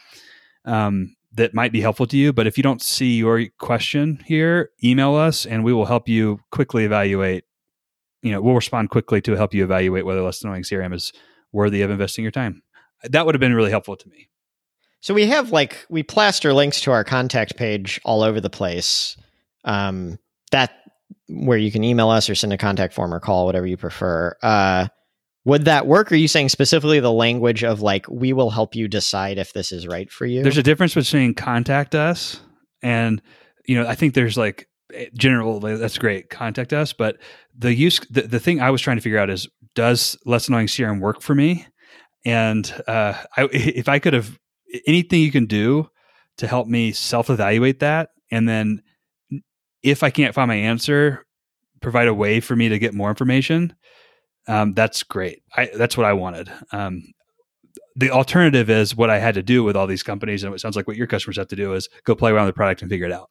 um, that might be helpful to you. But if you don't see your question here email us and we will help you quickly evaluate you know we'll respond quickly to help you evaluate whether less annoying crm is worthy of investing your time. That would have been really helpful to me So we have like we plaster links to our contact page all over the place. Um, that where you can email us or send a contact form or call, whatever you prefer. Uh, would that work? Or are you saying specifically the language of like we will help you decide if this is right for you? there's a difference between contact us and you know i think there's like general that's great contact us but the use the, the thing i was trying to figure out is does less annoying crm work for me and uh I, if i could have anything you can do to help me self-evaluate that and then if i can't find my answer provide a way for me to get more information um, that's great. I, that's what i wanted. Um, the alternative is what I had to do with all these companies, and it sounds like what your customers have to do is go play around with the product and figure it out,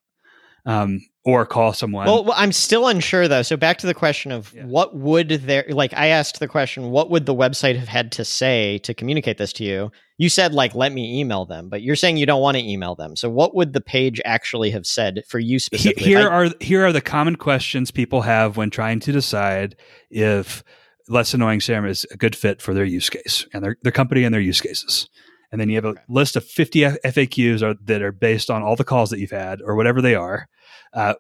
um, or call someone. Well, I'm still unsure though. So back to the question of Yeah. what would there like I asked the question, what would the website have had to say to communicate this to you? You said like let me email them, but you're saying you don't want to email them. So what would the page actually have said for you specifically? here I- are here are the common questions people have when trying to decide if less annoying CRM is a good fit for their use case and their their company and their use cases. And then you have a list of 50 FAQs are, that are based on all the calls that you've had or whatever they are. Uh,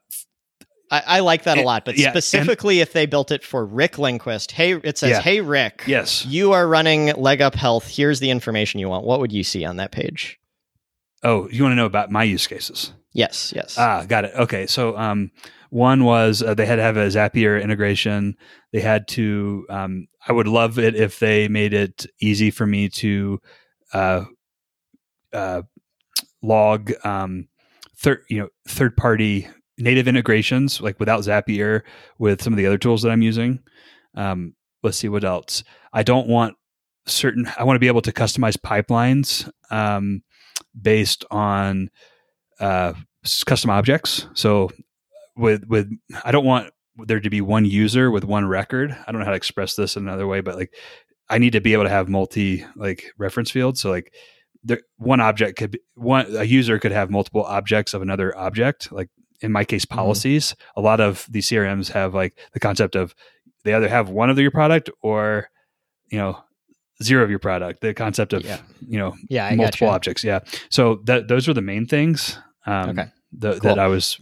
I, I like that a lot, but yeah, and- specifically if they built it for Rick Lindquist, hey, it says, Yeah. "Hey Rick, yes. you are running Leg Up Health. Here's the information you want." What would you see on that page? Oh, you want to know about my use cases? Yes, yes. Ah, got it. Okay, so um, one was uh, they had to have a Zapier integration. They had to. Um, I would love it if they made it easy for me to uh, uh, log um, third, you know, third party native integrations, like without Zapier, with some of the other tools that I'm using. Um, let's see what else. I don't want certain. I want to be able to customize pipelines um, based on uh, custom objects. So with with I don't want there to be one user with one record. I don't know how to express this another way, but like I need to be able to have multi like reference fields. So like there, one object could be one a user could have multiple objects of another object. Like in my case, mm-hmm. policies. Mm-hmm. A lot of these CRMs have like the concept of they either have one of your product or you know zero of your product. The concept of yeah. you know yeah, multiple objects. Yeah. So that those are the main things. Um, okay. The, cool. That I was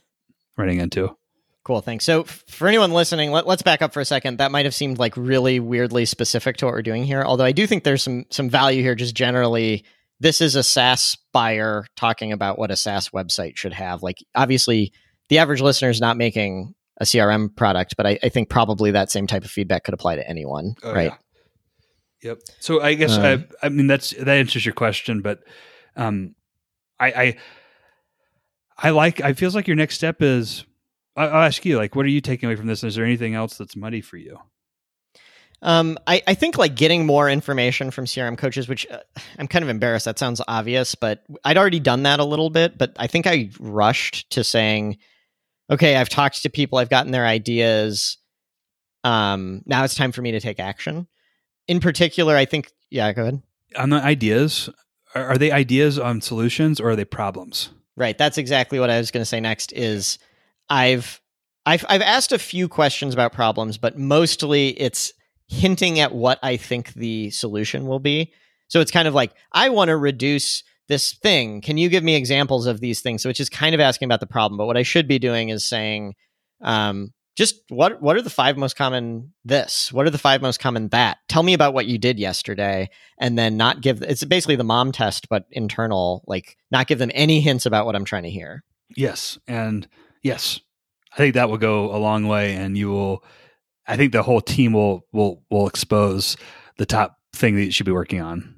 running into. Cool, thanks. So, for anyone listening, let, us back up for a second. That might have seemed like really weirdly specific to what we're doing here. Although I do think there's some some value here. Just generally, this is a SaaS buyer talking about what a SaaS website should have. Like, obviously, the average listener is not making a CRM product, but I, I think probably that same type of feedback could apply to anyone, oh, right? Yeah. Yep. So I guess um, I, I mean that's that answers your question, but um, I, I I like. I feels like your next step is I'll ask you, like, what are you taking away from this? Is there anything else that's muddy for you? Um, I, I think like getting more information from CRM coaches, which uh, I'm kind of embarrassed. That sounds obvious, but I'd already done that a little bit. But I think I rushed to saying, okay, I've talked to people, I've gotten their ideas. Um, now it's time for me to take action. In particular, I think, yeah, go ahead. On the ideas, are, are they ideas on solutions or are they problems? Right. That's exactly what I was going to say next. Is I've I've I've asked a few questions about problems, but mostly it's hinting at what I think the solution will be. So it's kind of like I want to reduce this thing. Can you give me examples of these things? So it's just kind of asking about the problem. But what I should be doing is saying, um, just what what are the five most common this? What are the five most common that? Tell me about what you did yesterday, and then not give. It's basically the mom test, but internal. Like not give them any hints about what I'm trying to hear. Yes, and Yes, I think that will go a long way, and you will. I think the whole team will will will expose the top thing that you should be working on.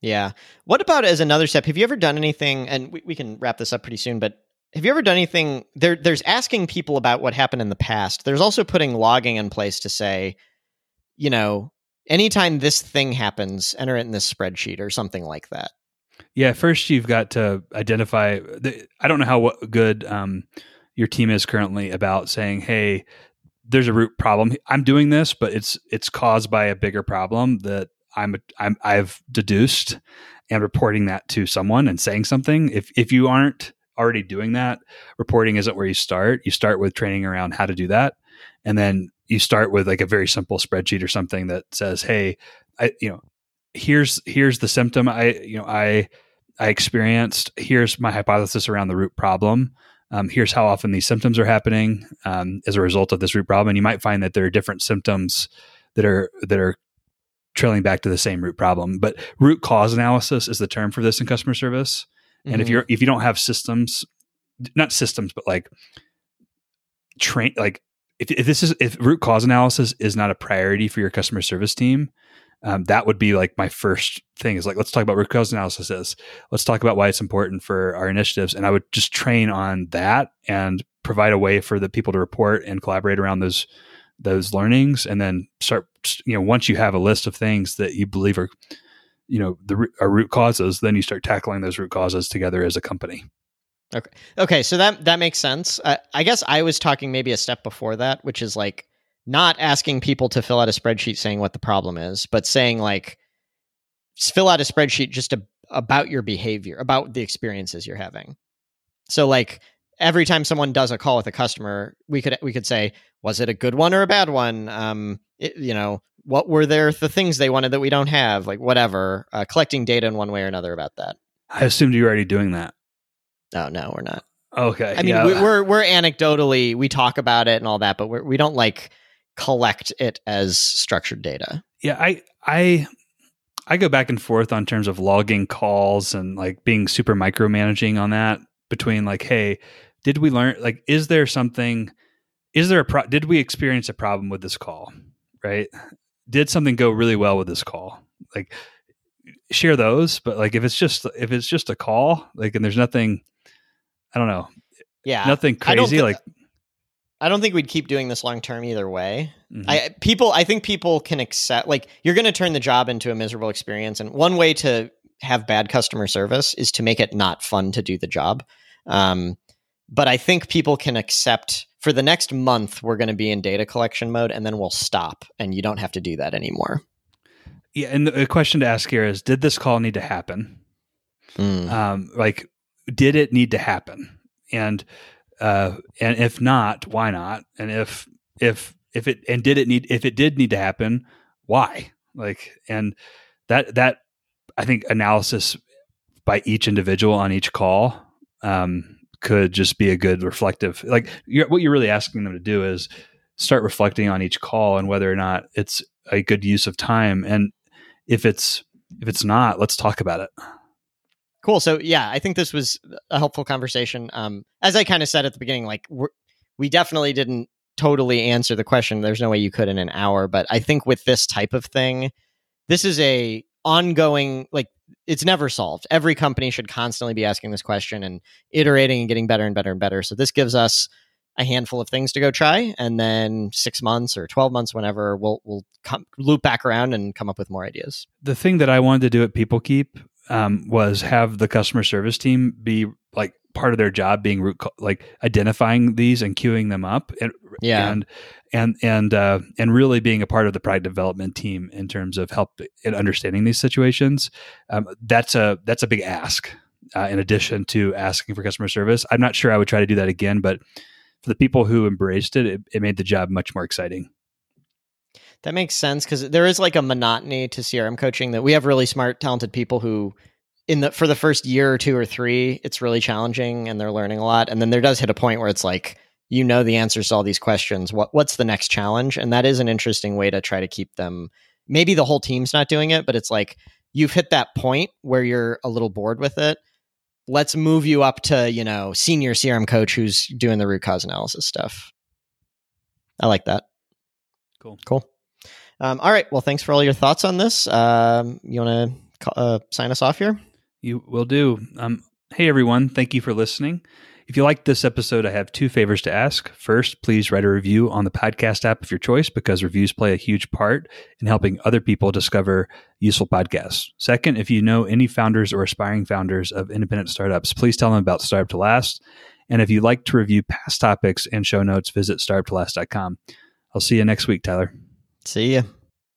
Yeah. What about as another step? Have you ever done anything? And we, we can wrap this up pretty soon, but have you ever done anything? There, there's asking people about what happened in the past. There's also putting logging in place to say, you know, anytime this thing happens, enter it in this spreadsheet or something like that. Yeah. First, you've got to identify. The, I don't know how good um, your team is currently about saying, "Hey, there's a root problem. I'm doing this, but it's it's caused by a bigger problem that I'm I'm I've deduced and reporting that to someone and saying something. If if you aren't already doing that, reporting isn't where you start. You start with training around how to do that, and then you start with like a very simple spreadsheet or something that says, "Hey, I you know, here's here's the symptom I you know I I experienced. Here's my hypothesis around the root problem." um, here's how often these symptoms are happening um, as a result of this root problem and you might find that there are different symptoms that are that are trailing back to the same root problem but root cause analysis is the term for this in customer service and mm-hmm. if you're if you don't have systems not systems but like train like if, if this is if root cause analysis is not a priority for your customer service team um, that would be like my first thing is like let's talk about root cause analysis is let's talk about why it's important for our initiatives and i would just train on that and provide a way for the people to report and collaborate around those those learnings and then start you know once you have a list of things that you believe are you know the are root causes then you start tackling those root causes together as a company. Okay. Okay so that that makes sense. Uh, i guess i was talking maybe a step before that which is like not asking people to fill out a spreadsheet saying what the problem is, but saying like fill out a spreadsheet just to, about your behavior, about the experiences you're having. So like every time someone does a call with a customer, we could we could say, was it a good one or a bad one? Um, it, you know, what were there the things they wanted that we don't have? Like whatever, uh, collecting data in one way or another about that. I assumed you were already doing that. Oh no, we're not. Okay. I mean, yeah. we, we're we're anecdotally we talk about it and all that, but we're, we don't like collect it as structured data. Yeah, I I I go back and forth on terms of logging calls and like being super micromanaging on that between like, hey, did we learn like is there something is there a pro- did we experience a problem with this call? Right? Did something go really well with this call? Like share those, but like if it's just if it's just a call, like and there's nothing I don't know. Yeah. Nothing crazy th- like I don't think we'd keep doing this long term either way. Mm-hmm. I people I think people can accept like you're going to turn the job into a miserable experience and one way to have bad customer service is to make it not fun to do the job. Um, but I think people can accept for the next month, we're going to be in data collection mode and then we'll stop and you don't have to do that anymore. Yeah. And the question to ask here is Did this call need to happen? Mm. Um, like, did it need to happen? And, uh, and if not, why not? And if, if, if it, and did it need, if it did need to happen, why? Like, and that, that, I think analysis by each individual on each call um, could just be a good reflective like you're, what you're really asking them to do is start reflecting on each call and whether or not it's a good use of time. And if it's if it's not let's talk about it. Cool. So yeah i think this was a helpful conversation. Um as i kind of said at the beginning like we definitely didn't totally answer the question. There's no way you could in an hour. But i think with this type of thing this is a ongoing like it's never solved. Every company should constantly be asking this question and iterating and getting better and better and better. So this gives us a handful of things to go try, and then six months or twelve months, whenever we'll we'll come, loop back around and come up with more ideas. The thing that I wanted to do at PeopleKeep um, was have the customer service team be like part of their job being root like identifying these and queuing them up and yeah. and and and uh, and really being a part of the product development team in terms of help in understanding these situations um, that's a that's a big ask uh, in addition to asking for customer service. I'm not sure i would try to do that again but for the people who embraced it it, it made the job much more exciting that makes sense because there is like a monotony to crm coaching that we have really smart talented people who in the for the first year or two or three, it's really challenging and they're learning a lot. And then there does hit a point where it's like, you know the answers to all these questions. What what's the next challenge? And that is an interesting way to try to keep them. Maybe the whole team's not doing it, but it's like you've hit that point where you're a little bored with it. Let's move you up to, you know, senior CRM coach who's doing the root cause analysis stuff. I like that. Cool. Cool. Um, all right. Well, thanks for all your thoughts on this. Um, you want to uh, sign us off here? You will do. Um, hey, everyone. Thank you for listening. If you liked this episode, I have two favors to ask. First, please write a review on the podcast app of your choice because reviews play a huge part in helping other people discover useful podcasts. Second, if you know any founders or aspiring founders of independent startups, please tell them about Startup to Last. And if you'd like to review past topics and show notes, visit startuptolast.com. I'll see you next week, Tyler. See you.